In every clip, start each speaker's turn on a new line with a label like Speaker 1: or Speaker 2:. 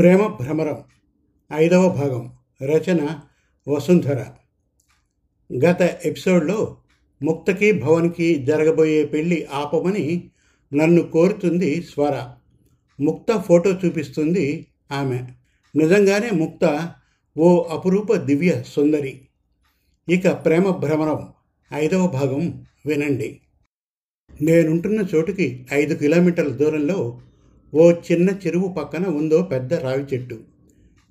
Speaker 1: ప్రేమ భ్రమరం. ఐదవ భాగం. రచన వసుంధర. గత ఎపిసోడ్లో ముక్తకి భవన్కి జరగబోయే పెళ్ళి ఆపమని నన్ను కోరుతుంది స్వర. ముక్త ఫోటో చూపిస్తుంది ఆమె. నిజంగానే ముక్త ఓ అపురూప దివ్య సుందరి. ఇక ప్రేమ భ్రమరం. ఐదవ భాగం వినండి. నేనుంటున్న చోటుకి ఐదు కిలోమీటర్ల దూరంలో ఓ చిన్న చెరువు పక్కన ఉందో పెద్ద రావి చెట్టు.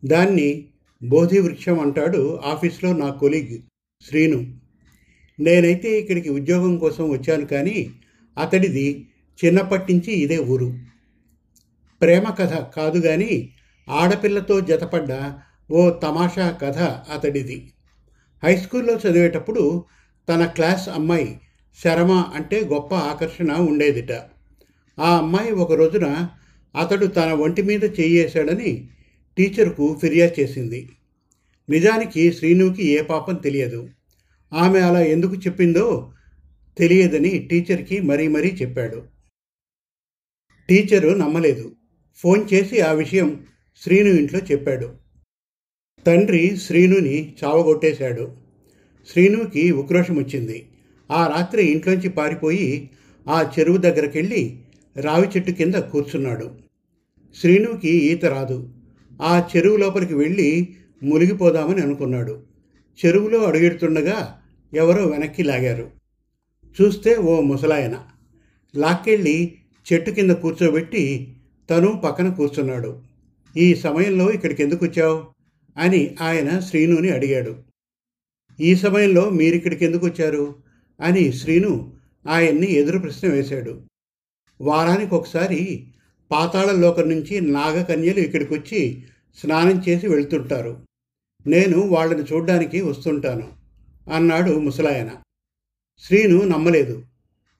Speaker 1: దాన్ని బోధి వృక్షం అంటాడు ఆఫీస్లో నా కొలీగ్ శ్రీను. నేనైతే ఇక్కడికి ఉద్యోగం కోసం వచ్చాను కానీ అతడిది చిన్నప్పటి నుంచి ఇదే ఊరు. ప్రేమ కథ కాదు కానీ ఆడపిల్లతో జతపడ్డ ఓ తమాషా కథ అతడిది. హై స్కూల్లో చదివేటప్పుడు తన క్లాస్ అమ్మాయి శరమ అంటే గొప్ప ఆకర్షణ ఉండేదిట. ఆ అమ్మాయి ఒక రోజున అతడు తన ఒంటి మీద చెయ్యేశాడని టీచర్కు ఫిర్యాదు చేసింది. నిజానికి శ్రీనుకి ఏ పాపం తెలియదు. ఆమె అలా ఎందుకు చెప్పిందో తెలియదని టీచర్కి మరీ మరీ చెప్పాడు. టీచరు నమ్మలేదు. ఫోన్ చేసి ఆ విషయం శ్రీను ఇంట్లో చెప్పాడు. తండ్రి శ్రీనుని చావగొట్టేశాడు. శ్రీనుకి ఉక్రోషం వచ్చింది ఆ రాత్రి ఇంట్లోంచి పారిపోయి ఆ చెరువు దగ్గరకెళ్ళి రావి చెట్టు కింద కూర్చున్నాడు. శ్రీనుకి ఈత రాదు. ఆ చెరువు లోపలికి వెళ్ళి మునిగిపోదామని అనుకున్నాడు. చెరువులో అడుగెడుతుండగా ఎవరో వెనక్కి లాగారు. చూస్తే ఓ ముసలాయన. లాక్కెళ్ళి చెట్టు కింద కూర్చోబెట్టి తను పక్కన కూర్చున్నాడు. ఈ సమయంలో ఇక్కడికి ఎందుకు వచ్చావు? అని ఆయన శ్రీనుని అడిగాడు. ఈ సమయంలో మీరిక్కడికి ఎందుకు వచ్చారు? అని శ్రీను ఆయన్ని ఎదురు ప్రశ్న వేశాడు. వారానికి ఒకసారి పాతాళ లోకం నుంచి నాగకన్యలు ఇక్కడికి వచ్చి స్నానం చేసి వెళ్తుంటారు. నేను వాళ్ళని చూడ్డానికి వస్తుంటాను అన్నాడు ముసలాయన. శ్రీను నమ్మలేదు.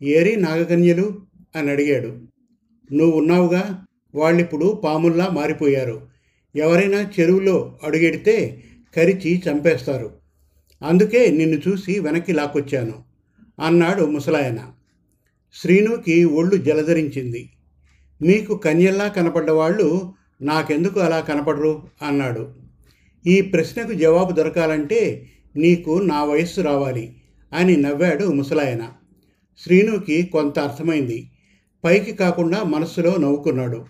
Speaker 1: ఏరి నాగకన్యలు? అని అడిగాడు. నువ్వు ఉన్నావుగా? వాళ్ళిప్పుడు పాముల్లా మారిపోయారు. ఎవరైనా చెరువులో అడుగెడితే కరిచి చంపేస్తారు. అందుకే నిన్ను చూసి వెనక్కి లాక్కొచ్చాను అన్నాడు ముసలాయన. శ్రీనుకి ఒళ్ళు జలధరించింది. మీకు కన్యల్లా కనపడ్డవాళ్ళు నాకెందుకు అలా కనపడరు? అన్నాడు. ఈ ప్రశ్నకు జవాబు దొరకాలంటే నీకు నా వయస్సు రావాలి అని నవ్వాడు ముసలాయన. శ్రీనుకి కొంత అర్థమైంది. పైకి కాకుండా మనస్సులో నవ్వుకున్నాడు.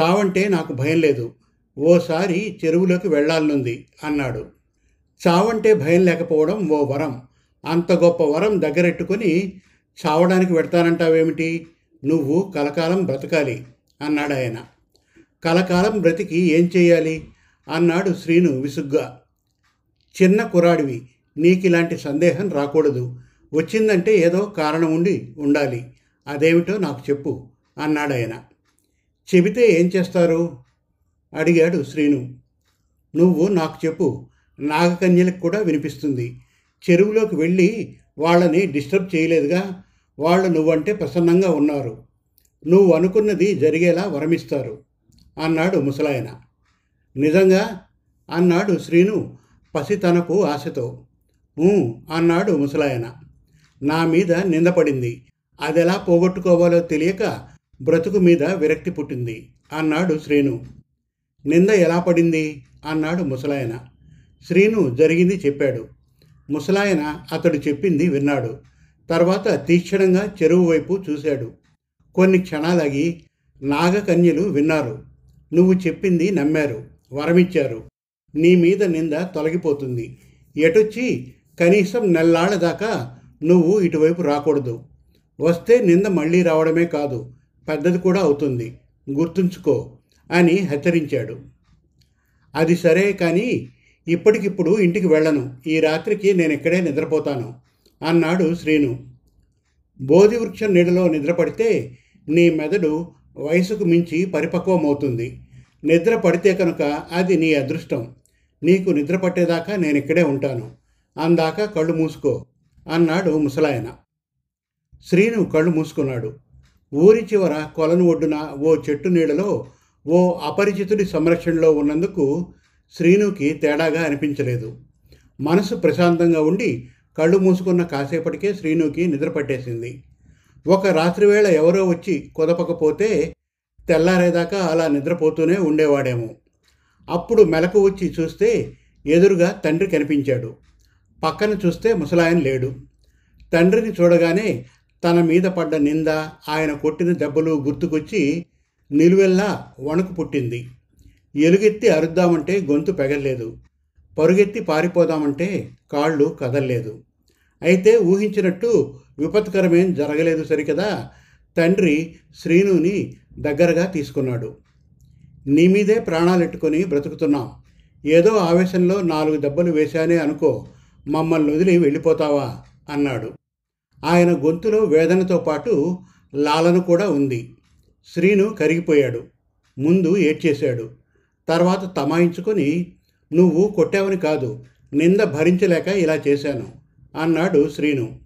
Speaker 1: చావంటే నాకు భయం లేదు. ఓసారి చెరువులోకి వెళ్ళాలనుంది అన్నాడు. చావంటే భయం లేకపోవడం ఓ వరం. అంత గొప్ప వరం దగ్గరెట్టుకొని చావడానికి పెడతానంటావేమిటి? నువ్వు కలకాలం బ్రతకాలి అన్నాడు ఆయన. కలకాలం బ్రతికి ఏం చేయాలి? అన్నాడు శ్రీను విసుగ్గా. చిన్న కురాడివి నీకిలాంటి సందేహం రాకూడదు. వచ్చిందంటే ఏదో కారణం ఉండి ఉండాలి. అదేమిటో నాకు చెప్పు అన్నాడాయన చెబితే ఏం చేస్తారు? అడిగాడు శ్రీను. నువ్వు నాకు చెప్పు. నాగకన్యలకు కూడా వినిపిస్తుంది. చెరువులోకి వెళ్ళి వాళ్ళని డిస్టర్బ్ చేయలేదుగా? వాళ్ళు నువ్వంటే ప్రసన్నంగా ఉన్నారు. నువ్వు అనుకున్నది జరిగేలా వరమిస్తారు అన్నాడు ముసలాయన. నిజంగా? అన్నాడు శ్రీను పసితనపు ఆశతో. అన్నాడు ముసలాయన. నా మీద నిందపడింది అదెలా పోగొట్టుకోవాలో తెలియక బ్రతుకు మీద విరక్తి పుట్టింది అన్నాడు శ్రీను. నింద ఎలా పడింది? అన్నాడు ముసలాయన. శ్రీను జరిగింది చెప్పాడు. ముసలాయన అతడు చెప్పింది విన్నాడు. తర్వాత తీక్షణంగా చెరువు వైపు చూశాడు. కొన్ని క్షణాలగి నాగకన్యలు విన్నారు. నువ్వు చెప్పింది నమ్మారు వరమిచ్చారు. నీ మీద నింద తొలగిపోతుంది. ఎటొచ్చి కనీసం నెల్లాళ్ళ దాకా నువ్వు ఇటువైపు రాకూడదు. వస్తే నింద మళ్ళీ రావడమే కాదు పెద్దది కూడా అవుతుంది. గుర్తుంచుకో అని హెచ్చరించాడు. అది సరే కానీ ఇప్పటికిప్పుడు ఇంటికి వెళ్ళను. ఈ రాత్రికి నేను ఇక్కడే నిద్రపోతాను. అన్నాడు శ్రీను. బోధి వృక్షం నీడలో నిద్రపడితే నీ మెదడు వయసుకు మించి పరిపక్వమవుతుంది. నిద్ర పడితే కనుక అది నీ అదృష్టం. నీకు నిద్ర పట్టేదాకా నేను ఇక్కడే ఉంటాను. అందాక కళ్ళు మూసుకో అన్నాడు ముసలాయన. శ్రీను కళ్ళు మూసుకున్నాడు. ఊరి చివర కొలను ఒడ్డున ఓ చెట్టు నీడలో ఓ అపరిచితుడి సంరక్షణలో ఉన్నందుకు శ్రీనుకి తేడాగా అనిపించలేదు. మనసు ప్రశాంతంగా ఉండి కళ్ళు మూసుకున్న కాసేపటికే శ్రీనుకి నిద్ర పట్టేసింది. ఒక రాత్రివేళ ఎవరో వచ్చి కుదపకపోతే తెల్లారేదాకా అలా నిద్రపోతూనే ఉండేవాడేమో. అప్పుడు మెలకు వచ్చి చూస్తే ఎదురుగా తండ్రి కనిపించాడు. పక్కన చూస్తే ముసలాయన లేడు. తండ్రిని చూడగానే తన మీద పడ్డ నింద ఆయన కొట్టిన దెబ్బలు గుర్తుకొచ్చి నిలువెల్లా వణుకు పుట్టింది. ఎలుగెత్తి అరుద్దామంటే గొంతు పెగలేదు పరుగెత్తి పారిపోదామంటే కాళ్ళు కదల్లేదు. అయితే ఊహించినట్టు విపత్కరమేం జరగలేదు సరికదా? తండ్రి శ్రీనుని దగ్గరగా తీసుకున్నాడు. నీ మీదే ప్రాణాలెట్టుకొని బ్రతుకుతున్నాం. ఏదో ఆవేశంలో నాలుగు దెబ్బలు వేశానే అనుకో మమ్మల్ని వదిలి వెళ్ళిపోతావా? అన్నాడు. ఆయన గొంతులో వేదనతో పాటు లాలను కూడా ఉంది. శ్రీను కరిగిపోయాడు. ముందు ఏడ్చేశాడు. తర్వాత తమాయించుకొని నువ్వు కొట్టావని కాదు. నింద భరించలేక ఇలా చేశాను అన్నాడు శ్రీను.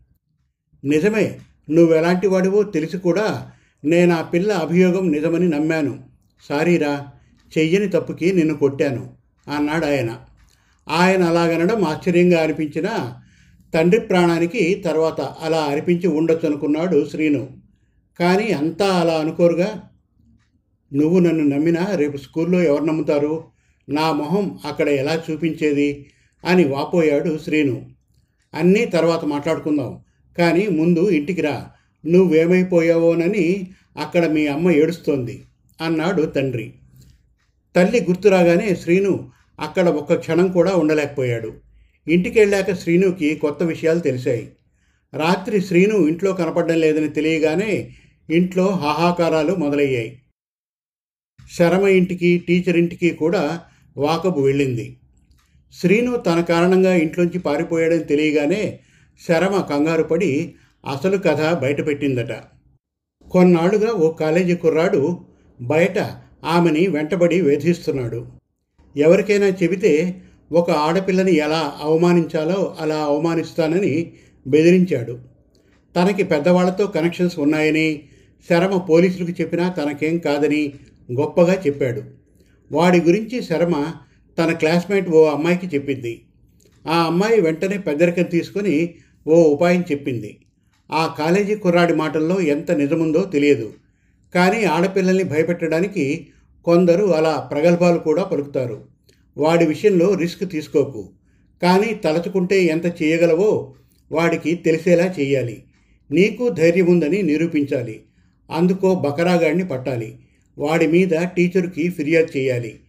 Speaker 1: నిజమే నువ్వెలాంటి వాడివో తెలిసి కూడా నేను ఆ పిల్ల అభియోగం నిజమని నమ్మాను. సారీరా చెయ్యని తప్పుకి నిన్ను కొట్టాను అన్నాడు ఆయన. ఆయన అలాగనడం ఆశ్చర్యంగా అనిపించినా తండ్రి ప్రాణానికి తర్వాత అలా అనిపించి ఉండొచ్చు అనుకున్నాడు శ్రీను. కానీ అంతా అలా అనుకోరుగా? నువ్వు నన్ను నమ్మినా రేపు స్కూల్లో ఎవరు నమ్ముతారు? నా మొహం అక్కడ ఎలా చూపించేది? అని వాపోయాడు శ్రీను. అన్నీ తర్వాత మాట్లాడుకుందాం. కానీ ముందు ఇంటికి రా. నువ్వేమైపోయావోనని అక్కడ మీ అమ్మ ఏడుస్తోంది అన్నాడు తండ్రి. తల్లి గుర్తురాగానే శ్రీను అక్కడ ఒక్క క్షణం కూడా ఉండలేకపోయాడు. ఇంటికి వెళ్ళాక శ్రీనుకి కొత్త విషయాలు తెలిసాయి. రాత్రి శ్రీను ఇంట్లో కనపడడం లేదని తెలియగానే ఇంట్లో హాహాకారాలు మొదలయ్యాయి. శరమ ఇంటికి టీచర్ ఇంటికి కూడా వాకబు వెళ్ళింది. శ్రీను తన కారణంగా ఇంట్లోంచి పారిపోయాడని తెలియగానే శరమ కంగారు పడి అసలు కథ బయటపెట్టిందట. కొన్నాళ్ళుగా ఓ కాలేజీ కుర్రాడు బయట ఆమెని వెంటబడి వేధిస్తున్నాడు. ఎవరికైనా చెబితే ఒక ఆడపిల్లని ఎలా అవమానించాలో అలా అవమానిస్తానని బెదిరించాడు. తనకి పెద్దవాళ్ళతో కనెక్షన్స్ ఉన్నాయని శరమ పోలీసులకు చెప్పినా తనకేం కాదని గొప్పగా చెప్పాడు. వాడి గురించి శరమ తన క్లాస్మేట్ ఓ అమ్మాయికి చెప్పింది. ఆ అమ్మాయి వెంటనే పెద్దరికం తీసుకొని ఓ ఉపాయం చెప్పింది. ఆ కాలేజీ కుర్రాడి మాటల్లో ఎంత నిజముందో తెలియదు. కానీ ఆడపిల్లల్ని భయపెట్టడానికి కొందరు అలా ప్రగల్భాలు కూడా పలుకుతారు. వాడి విషయంలో రిస్క్ తీసుకోకు. కానీ తలచుకుంటే ఎంత చేయగలవో వాడికి తెలిసేలా చేయాలి నీకు ధైర్యం ఉందని నిరూపించాలి. అందుకో బకరాగాడిని పట్టాలి. వాడి మీద టీచర్కి ఫిర్యాదు చేయాలి.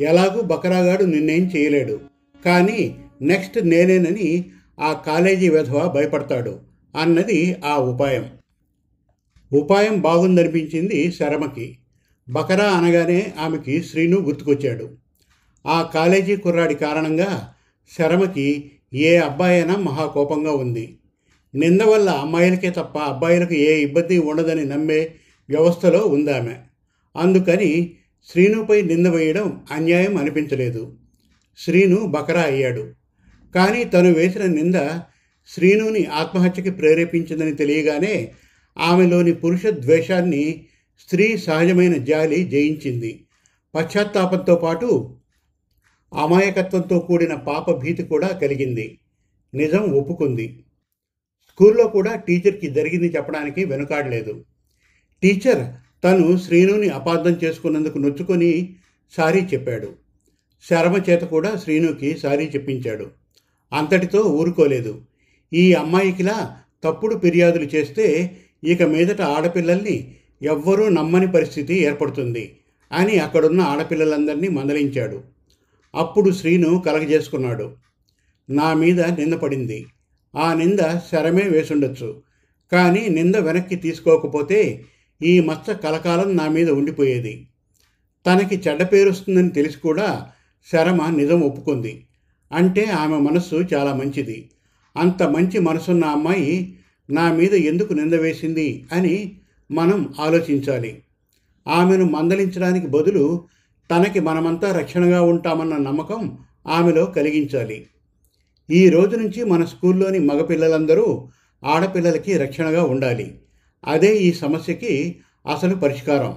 Speaker 1: ఎలాగూ బకరాగాడు నిన్నేం చేయలేడు. కానీ నెక్స్ట్ నేనేనని ఆ కాలేజీ వెధవ భయపడతాడు అన్నది ఆ ఉపాయం. ఉపాయం బాగుందనిపించింది శరమకి. బకరా అనగానే ఆమెకి శ్రీను గుర్తుకొచ్చాడు. ఆ కాలేజీ కుర్రాడి కారణంగా శరమకి ఏ అబ్బాయైనా మహాకోపంగా ఉంది. నింద వల్ల అమ్మాయిలకే తప్ప అబ్బాయిలకు ఏ ఇబ్బంది ఉండదని నమ్మే వ్యవస్థలో ఉందామె. అందుకని శ్రీనుపై నింద వేయడం అన్యాయం అనిపించలేదు. శ్రీను బకరా అయ్యాడు. కానీ తను వేసిన నింద శ్రీనుని ఆత్మహత్యకి ప్రేరేపించిందని తెలియగానే ఆమెలోని పురుష ద్వేషాన్ని స్త్రీ సహజమైన జాలి జయించింది. పశ్చాత్తాపంతో పాటు అమాయకత్వంతో కూడిన పాప భీతి కూడా కలిగింది. నిజం ఒప్పుకుంది. స్కూల్లో కూడా టీచర్కి జరిగింది చెప్పడానికి వెనుకాడలేదు. టీచర్ తను శ్రీనుని అపార్థం చేసుకున్నందుకు నొచ్చుకొని సారీ చెప్పాడు. శరమ చేత కూడా శ్రీనుకి సారీ చెప్పించాడు. అంతటితో ఊరుకోలేదు. ఈ అమ్మాయికిలా తప్పుడు ఫిర్యాదులు చేస్తే ఇక మీదట ఆడపిల్లల్ని ఎవ్వరూ నమ్మని పరిస్థితి ఏర్పడుతుంది అని అక్కడున్న ఆడపిల్లలందరినీ మందలించాడు. అప్పుడు శ్రీను కలగజేసుకున్నాడు. నా మీద నింద పడింది. ఆ నింద శరమే వేసుండొచ్చు. కానీ నింద వెనక్కి తీసుకోకపోతే ఈ మచ్చ కలకాలం నా మీద ఉండిపోయేది. తనకి చెడ్డ పేరుస్తుందని తెలిసి కూడా శరమ నిజం ఒప్పుకుంది. అంటే ఆమె మనస్సు చాలా మంచిది. అంత మంచి మనసున్న అమ్మాయి నా మీద ఎందుకు నింద వేసింది అని మనం ఆలోచించాలి. ఆమెను మందలించడానికి బదులు తనకి మనమంతా రక్షణగా ఉంటామన్న నమ్మకం ఆమెలో కలిగించాలి. ఈ రోజు నుంచి మన స్కూల్లోని మగపిల్లలందరూ ఆడపిల్లలకి రక్షణగా ఉండాలి. అదే ఈ సమస్యకి అసలు పరిష్కారం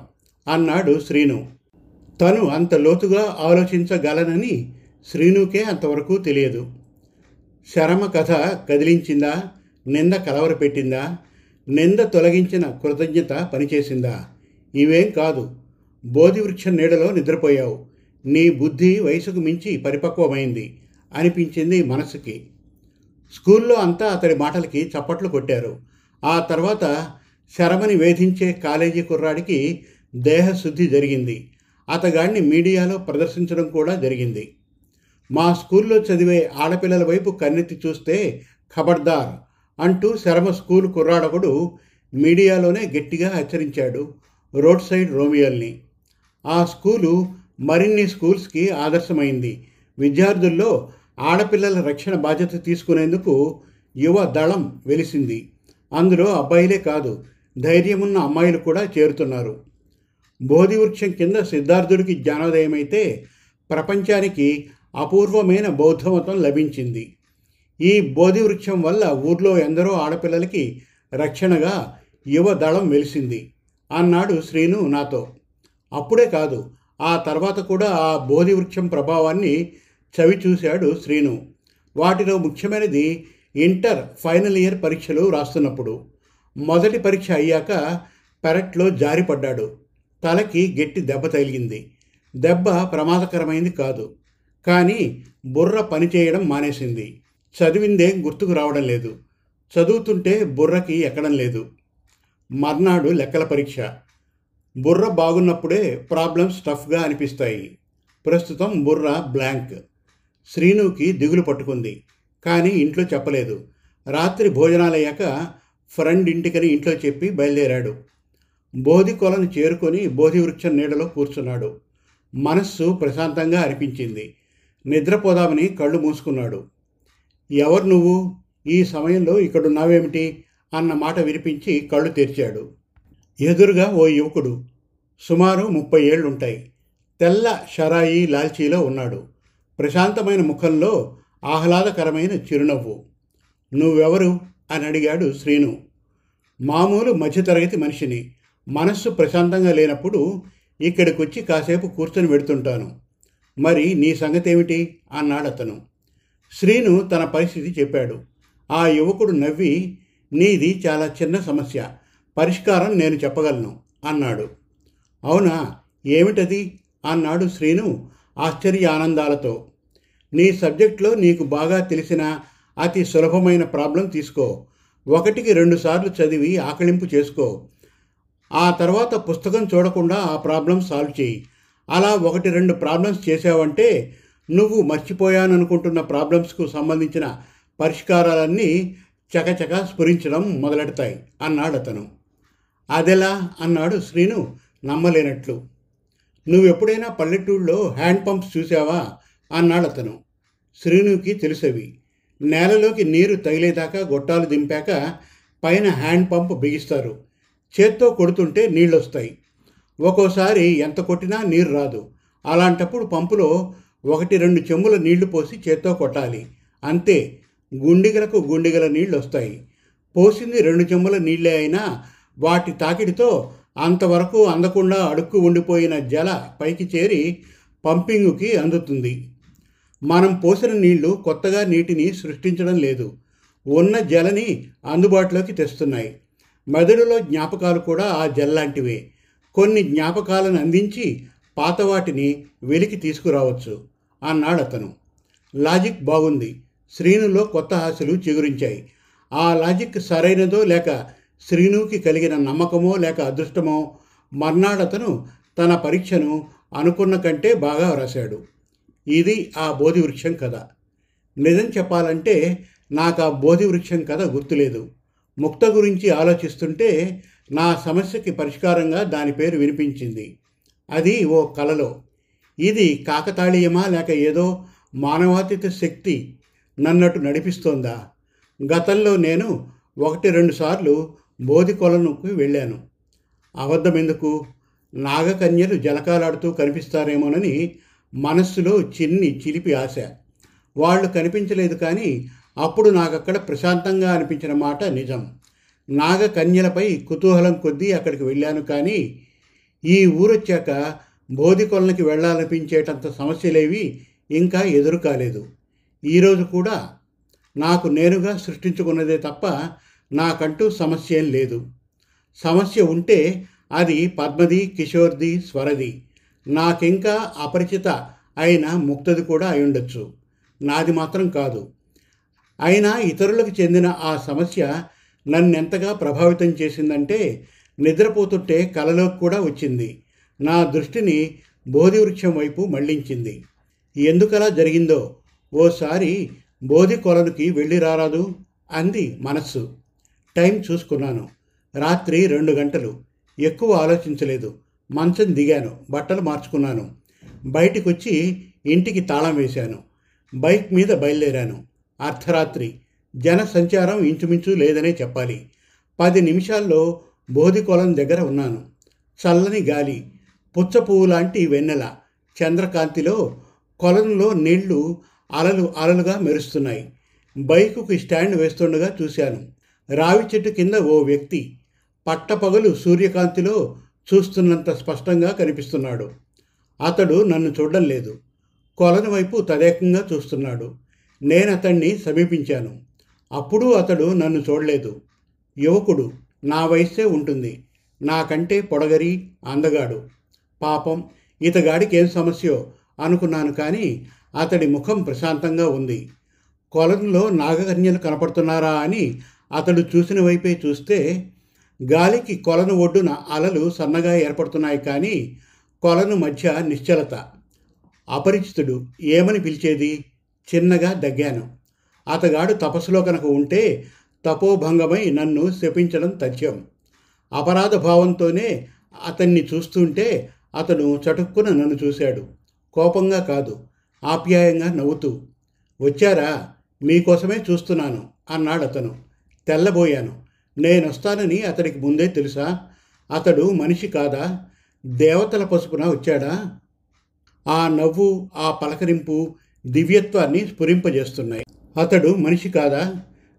Speaker 1: అన్నాడు శ్రీను. తను అంత లోతుగా ఆలోచించగలనని శ్రీనుకే అంతవరకు తెలియదు. శరమ కథ కదిలించిందా? నింద కలవరపెట్టిందా నింద తొలగించిన కృతజ్ఞత పనిచేసిందా? ఇవేం కాదు. బోధి వృక్షం నీడలో నిద్రపోయావు. నీ బుద్ధి వయసుకు మించి పరిపక్వమైంది అనిపించింది మనసుకి. స్కూల్లో అంతా అతడి మాటలకి చప్పట్లు కొట్టారు. ఆ తర్వాత శరమని వేధించే కాలేజీ కుర్రాడికి దేహశుద్ధి జరిగింది. అతగాడిని మీడియాలో ప్రదర్శించడం కూడా జరిగింది. మా స్కూల్లో చదివే ఆడపిల్లల వైపు కన్నెత్తి చూస్తే ఖబర్దార్ అంటూ శరమ స్కూల్ కుర్రాడొకడు మీడియాలోనే గట్టిగా హెచ్చరించాడు రోడ్ సైడ్ రోమియోల్ని. ఆ స్కూలు మరిన్ని స్కూల్స్కి ఆదర్శమైంది. విద్యార్థుల్లో ఆడపిల్లల రక్షణ బాధ్యత తీసుకునేందుకు యువ దళం వెలిసింది. అందులో అబ్బాయిలే కాదు ధైర్యమున్న అమ్మాయిలు కూడా చేరుతున్నారు. బోధి వృక్షం కింద సిద్ధార్థుడికి జ్ఞానోదయమైతే ప్రపంచానికి అపూర్వమైన బౌద్ధమతం లభించింది. ఈ బోధి వృక్షం వల్ల ఊర్లో ఎందరో ఆడపిల్లలకి రక్షణగా యువ దళం వెలిసింది. అన్నాడు శ్రీను నాతో. అప్పుడే కాదు ఆ తర్వాత కూడా ఆ బోధి వృక్షం ప్రభావాన్ని చవి చూశాడు శ్రీను. వాటిలో ముఖ్యమైనది ఇంటర్ ఫైనల్ ఇయర్ పరీక్షలు రాస్తున్నప్పుడు. మొదటి పరీక్ష అయ్యాక పెరట్లో జారిపడ్డాడు. తలకి గట్టి దెబ్బ తగిలింది. దెబ్బ ప్రమాదకరమైంది కాదు. కానీ బుర్ర పనిచేయడం మానేసింది. చదివిందేం గుర్తుకు రావడం లేదు. చదువుతుంటే బుర్రకి ఎక్కడం లేదు. మర్నాడు లెక్కల పరీక్ష. బుర్ర బాగున్నప్పుడే ప్రాబ్లమ్స్ టఫ్గా అనిపిస్తాయి. ప్రస్తుతం బుర్ర బ్లాంక్. శ్రీనుకి దిగులు పట్టుకుంది. కానీ ఇంట్లో చెప్పలేదు. రాత్రి భోజనాలయ్యాక ఫ్రెండ్ ఇంటికని ఇంట్లో చెప్పి బయలుదేరాడు. బోధి కొలను చేరుకొని బోధి వృక్షం నీడలో కూర్చున్నాడు. మనస్సు ప్రశాంతంగా అనిపించింది. నిద్రపోదామని కళ్ళు మూసుకున్నాడు. ఎవరు నువ్వు? ఈ సమయంలో ఇక్కడున్నావేమిటి? అన్న మాట వినిపించి కళ్ళు తెరిచాడు. ఎదురుగా ఓ యువకుడు. సుమారు ముప్పై ఏళ్ళుంటాయి తెల్ల షరాయి లాల్చీలో ఉన్నాడు. ప్రశాంతమైన ముఖంలో ఆహ్లాదకరమైన చిరునవ్వు. నువ్వెవరు? అని అడిగాడు శ్రీను. మామూలు మధ్యతరగతి మనిషిని మనస్సు ప్రశాంతంగా లేనప్పుడు ఇక్కడికి వచ్చి కాసేపు కూర్చొని పెడుతుంటాను మరి నీ సంగతేమిటి? అన్నాడు అతను. శ్రీను తన పరిస్థితి చెప్పాడు. ఆ యువకుడు నవ్వి నీది చాలా చిన్న సమస్య పరిష్కారం నేను చెప్పగలను అన్నాడు. అవునా? ఏమిటది? అన్నాడు శ్రీను ఆశ్చర్య ఆనందాలతో నీ సబ్జెక్ట్లో నీకు బాగా తెలిసిన అతి సులభమైన ప్రాబ్లం తీసుకో. ఒకటికి రెండుసార్లు చదివి ఆకలింపు చేసుకో. ఆ తర్వాత పుస్తకం చూడకుండా ఆ ప్రాబ్లం సాల్వ్ చేయి. అలా ఒకటి రెండు ప్రాబ్లమ్స్ చేసావంటే నువ్వు మర్చిపోయాననుకుంటున్న ప్రాబ్లమ్స్కు సంబంధించిన పరిష్కారాలన్నీ చకచక స్ఫురించడం మొదలెడతాయి అన్నాడు అతను. అదెలా? అన్నాడు శ్రీను నమ్మలేనట్లు. నువ్వెప్పుడైనా పల్లెటూళ్ళలో హ్యాండ్ పంప్స్ చూసావా అన్నాడు అతను. శ్రీనుకి తెలుసవి. నేలలోకి నీరు తగిలేదాకా గొట్టాలు దింపాక పైన హ్యాండ్ పంప్ బిగిస్తారు. చేత్తో కొడుతుంటే నీళ్ళు వస్తాయి ఒక్కోసారి ఎంత కొట్టినా నీరు రాదు. అలాంటప్పుడు పంపులో ఒకటి రెండు చెంబుల నీళ్ళు పోసి చేత్తో కొట్టాలి. అంతే గుండిగలకు గుండిగల నీళ్ళు వస్తాయి పోసింది రెండు చెంబుల నీళ్ళే అయినా వాటి తాకిడితో అంతవరకు అందకుండా అడుక్కు ఉండిపోయిన జల పైకి చేరి పంపింగుకి అందుతుంది. మనం పోసిన నీళ్ళు కొత్తగా నీటిని సృష్టించడం లేదు. ఉన్న జలని అందుబాటులోకి తెస్తున్నాయి. మెదడులో జ్ఞాపకాలు కూడా ఆ జల్లాంటివే కొన్ని జ్ఞాపకాలను అందించి పాత వాటిని వెలికి తీసుకురావచ్చు అన్నాడు అతను. లాజిక్ బాగుంది. శ్రీనులో కొత్త ఆశలు చిగురించాయి. ఆ లాజిక్ సరైనదో లేక శ్రీనుకి కలిగిన నమ్మకమో లేక అదృష్టమో మర్నాడతను తన పరీక్షను అనుకున్న కంటే బాగా వ్రాశాడు. ఇది ఆ బోధి వృక్షం కథ. నిజం చెప్పాలంటే నాకు ఆ బోధి వృక్షం కథ గుర్తులేదు. ముక్త గురించి ఆలోచిస్తుంటే నా సమస్యకి పరిష్కారంగా దాని పేరు వినిపించింది. అది ఓ కలలో. ఇది కాకతాళీయమా లేక ఏదో మానవాతీత శక్తి నన్నట్టు నడిపిస్తోందా? గతంలో నేను ఒకటి రెండు సార్లు బోధి కొలనుకు వెళ్ళాను. అబద్ధం ఎందుకు? నాగకన్యలు జలకాలాడుతూ కనిపిస్తారేమోనని మనస్సులో చిన్ని చిలిపి ఆశ. వాళ్ళు కనిపించలేదు కానీ అప్పుడు నాకక్కడ ప్రశాంతంగా అనిపించిన మాట నిజం. నాగకన్యలపై కుతూహలం కొద్దీ అక్కడికి వెళ్ళాను కానీ ఈ ఊరొచ్చాక బోధి కొలనికి వెళ్ళాలనిపించేటంత సమస్యలేవి ఇంకా ఎదురు కాలేదు ఈరోజు కూడా నాకు నేనుగా సృష్టించుకున్నదే తప్ప నాకంటూ సమస్య ఏం లేదు. సమస్య ఉంటే అది పద్మది కిషోర్ది స్వరది. నాకింకా అపరిచిత అయిన ముక్తది కూడా అయి నాది మాత్రం కాదు. అయినా ఇతరులకు చెందిన ఆ సమస్య నన్నెంతగా ప్రభావితం చేసిందంటే నిద్రపోతుంటే కలలోకి కూడా వచ్చింది. నా దృష్టిని బోధివృక్షం వైపు మళ్ళించింది. ఎందుకలా జరిగిందో ఓసారి బోధి కొలనుకి వెళ్ళి రారాదు? అంది మనస్సు. టైం చూసుకున్నాను. రాత్రి రెండు గంటలు. ఎక్కువ ఆలోచించలేదు. మంచం దిగాను బట్టలు మార్చుకున్నాను. బయటికొచ్చి ఇంటికి తాళం వేశాను. బైక్ మీద బయలుదేరాను. అర్ధరాత్రి. జన సంచారం ఇంచుమించు లేదనే చెప్పాలి. పది నిమిషాల్లో బోధికొలం దగ్గర ఉన్నాను. చల్లని గాలి పుచ్చపువ్వు లాంటి వెన్నెల చంద్రకాంతిలో కొలంలో నీళ్ళు అలలు అలలుగా మెరుస్తున్నాయి. బైకుకి స్టాండ్ వేస్తుండగా చూశాను. రావి చెట్టు కింద ఓ వ్యక్తి పట్టపగలు సూర్యకాంతిలో చూస్తున్నంత స్పష్టంగా కనిపిస్తున్నాడు. అతడు నన్ను చూడడం లేదు. కొలను వైపు తదేకంగా చూస్తున్నాడు. నేను అతన్ని సమీపించాను. అప్పుడు అతడు నన్ను చూడలేదు. యువకుడు నా వయస్సే ఉంటుంది. నాకంటే పొడగరి అందగాడు. పాపం ఇతగాడికి ఏం సమస్యో అనుకున్నాను కానీ అతడి ముఖం ప్రశాంతంగా ఉంది. కొలంలో నాగకన్యలు కనపడుతున్నారా అని అతడు చూసిన వైపే చూస్తే గాలికి కొలను ఒడ్డున అలలు సన్నగా ఏర్పడుతున్నాయి కానీ కొలను మధ్య నిశ్చలత. అపరిచితుడు ఏమని పిలిచేది? చిన్నగా దగ్గాను. అతగాడు తపస్సులో కనుక ఉంటే తపోభంగమై నన్ను శపించడం తథ్యం. అపరాధ భావంతోనే అతన్ని చూస్తుంటే అతను చటుక్కున నన్ను చూశాడు. కోపంగా కాదు ఆప్యాయంగా నవ్వుతూ వచ్చారా? మీకోసమే చూస్తున్నాను అన్నాడు అతను తెల్లబోయాను. నేనొస్తానని అతడికి ముందే తెలుసా? అతడు మనిషి కాదా? దేవతల పసుపున వచ్చాడా? ఆ నవ్వు ఆ పలకరింపు దివ్యత్వాన్ని స్ఫురింపజేస్తున్నాయి. అతడు మనిషి కాదా?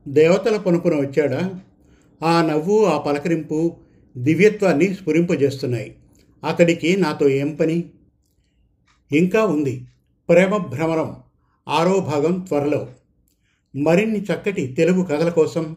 Speaker 1: దేవతల పనుపున వచ్చాడా? ఆ నవ్వు ఆ పలకరింపు దివ్యత్వాన్ని స్ఫురింపజేస్తున్నాయి. అతడికి నాతో ఏం పని? ఇంకా ఉంది. ప్రేమ భ్రమరం ఆరో భాగం త్వరలో. మరిన్ని చక్కటి తెలుగు కథల కోసం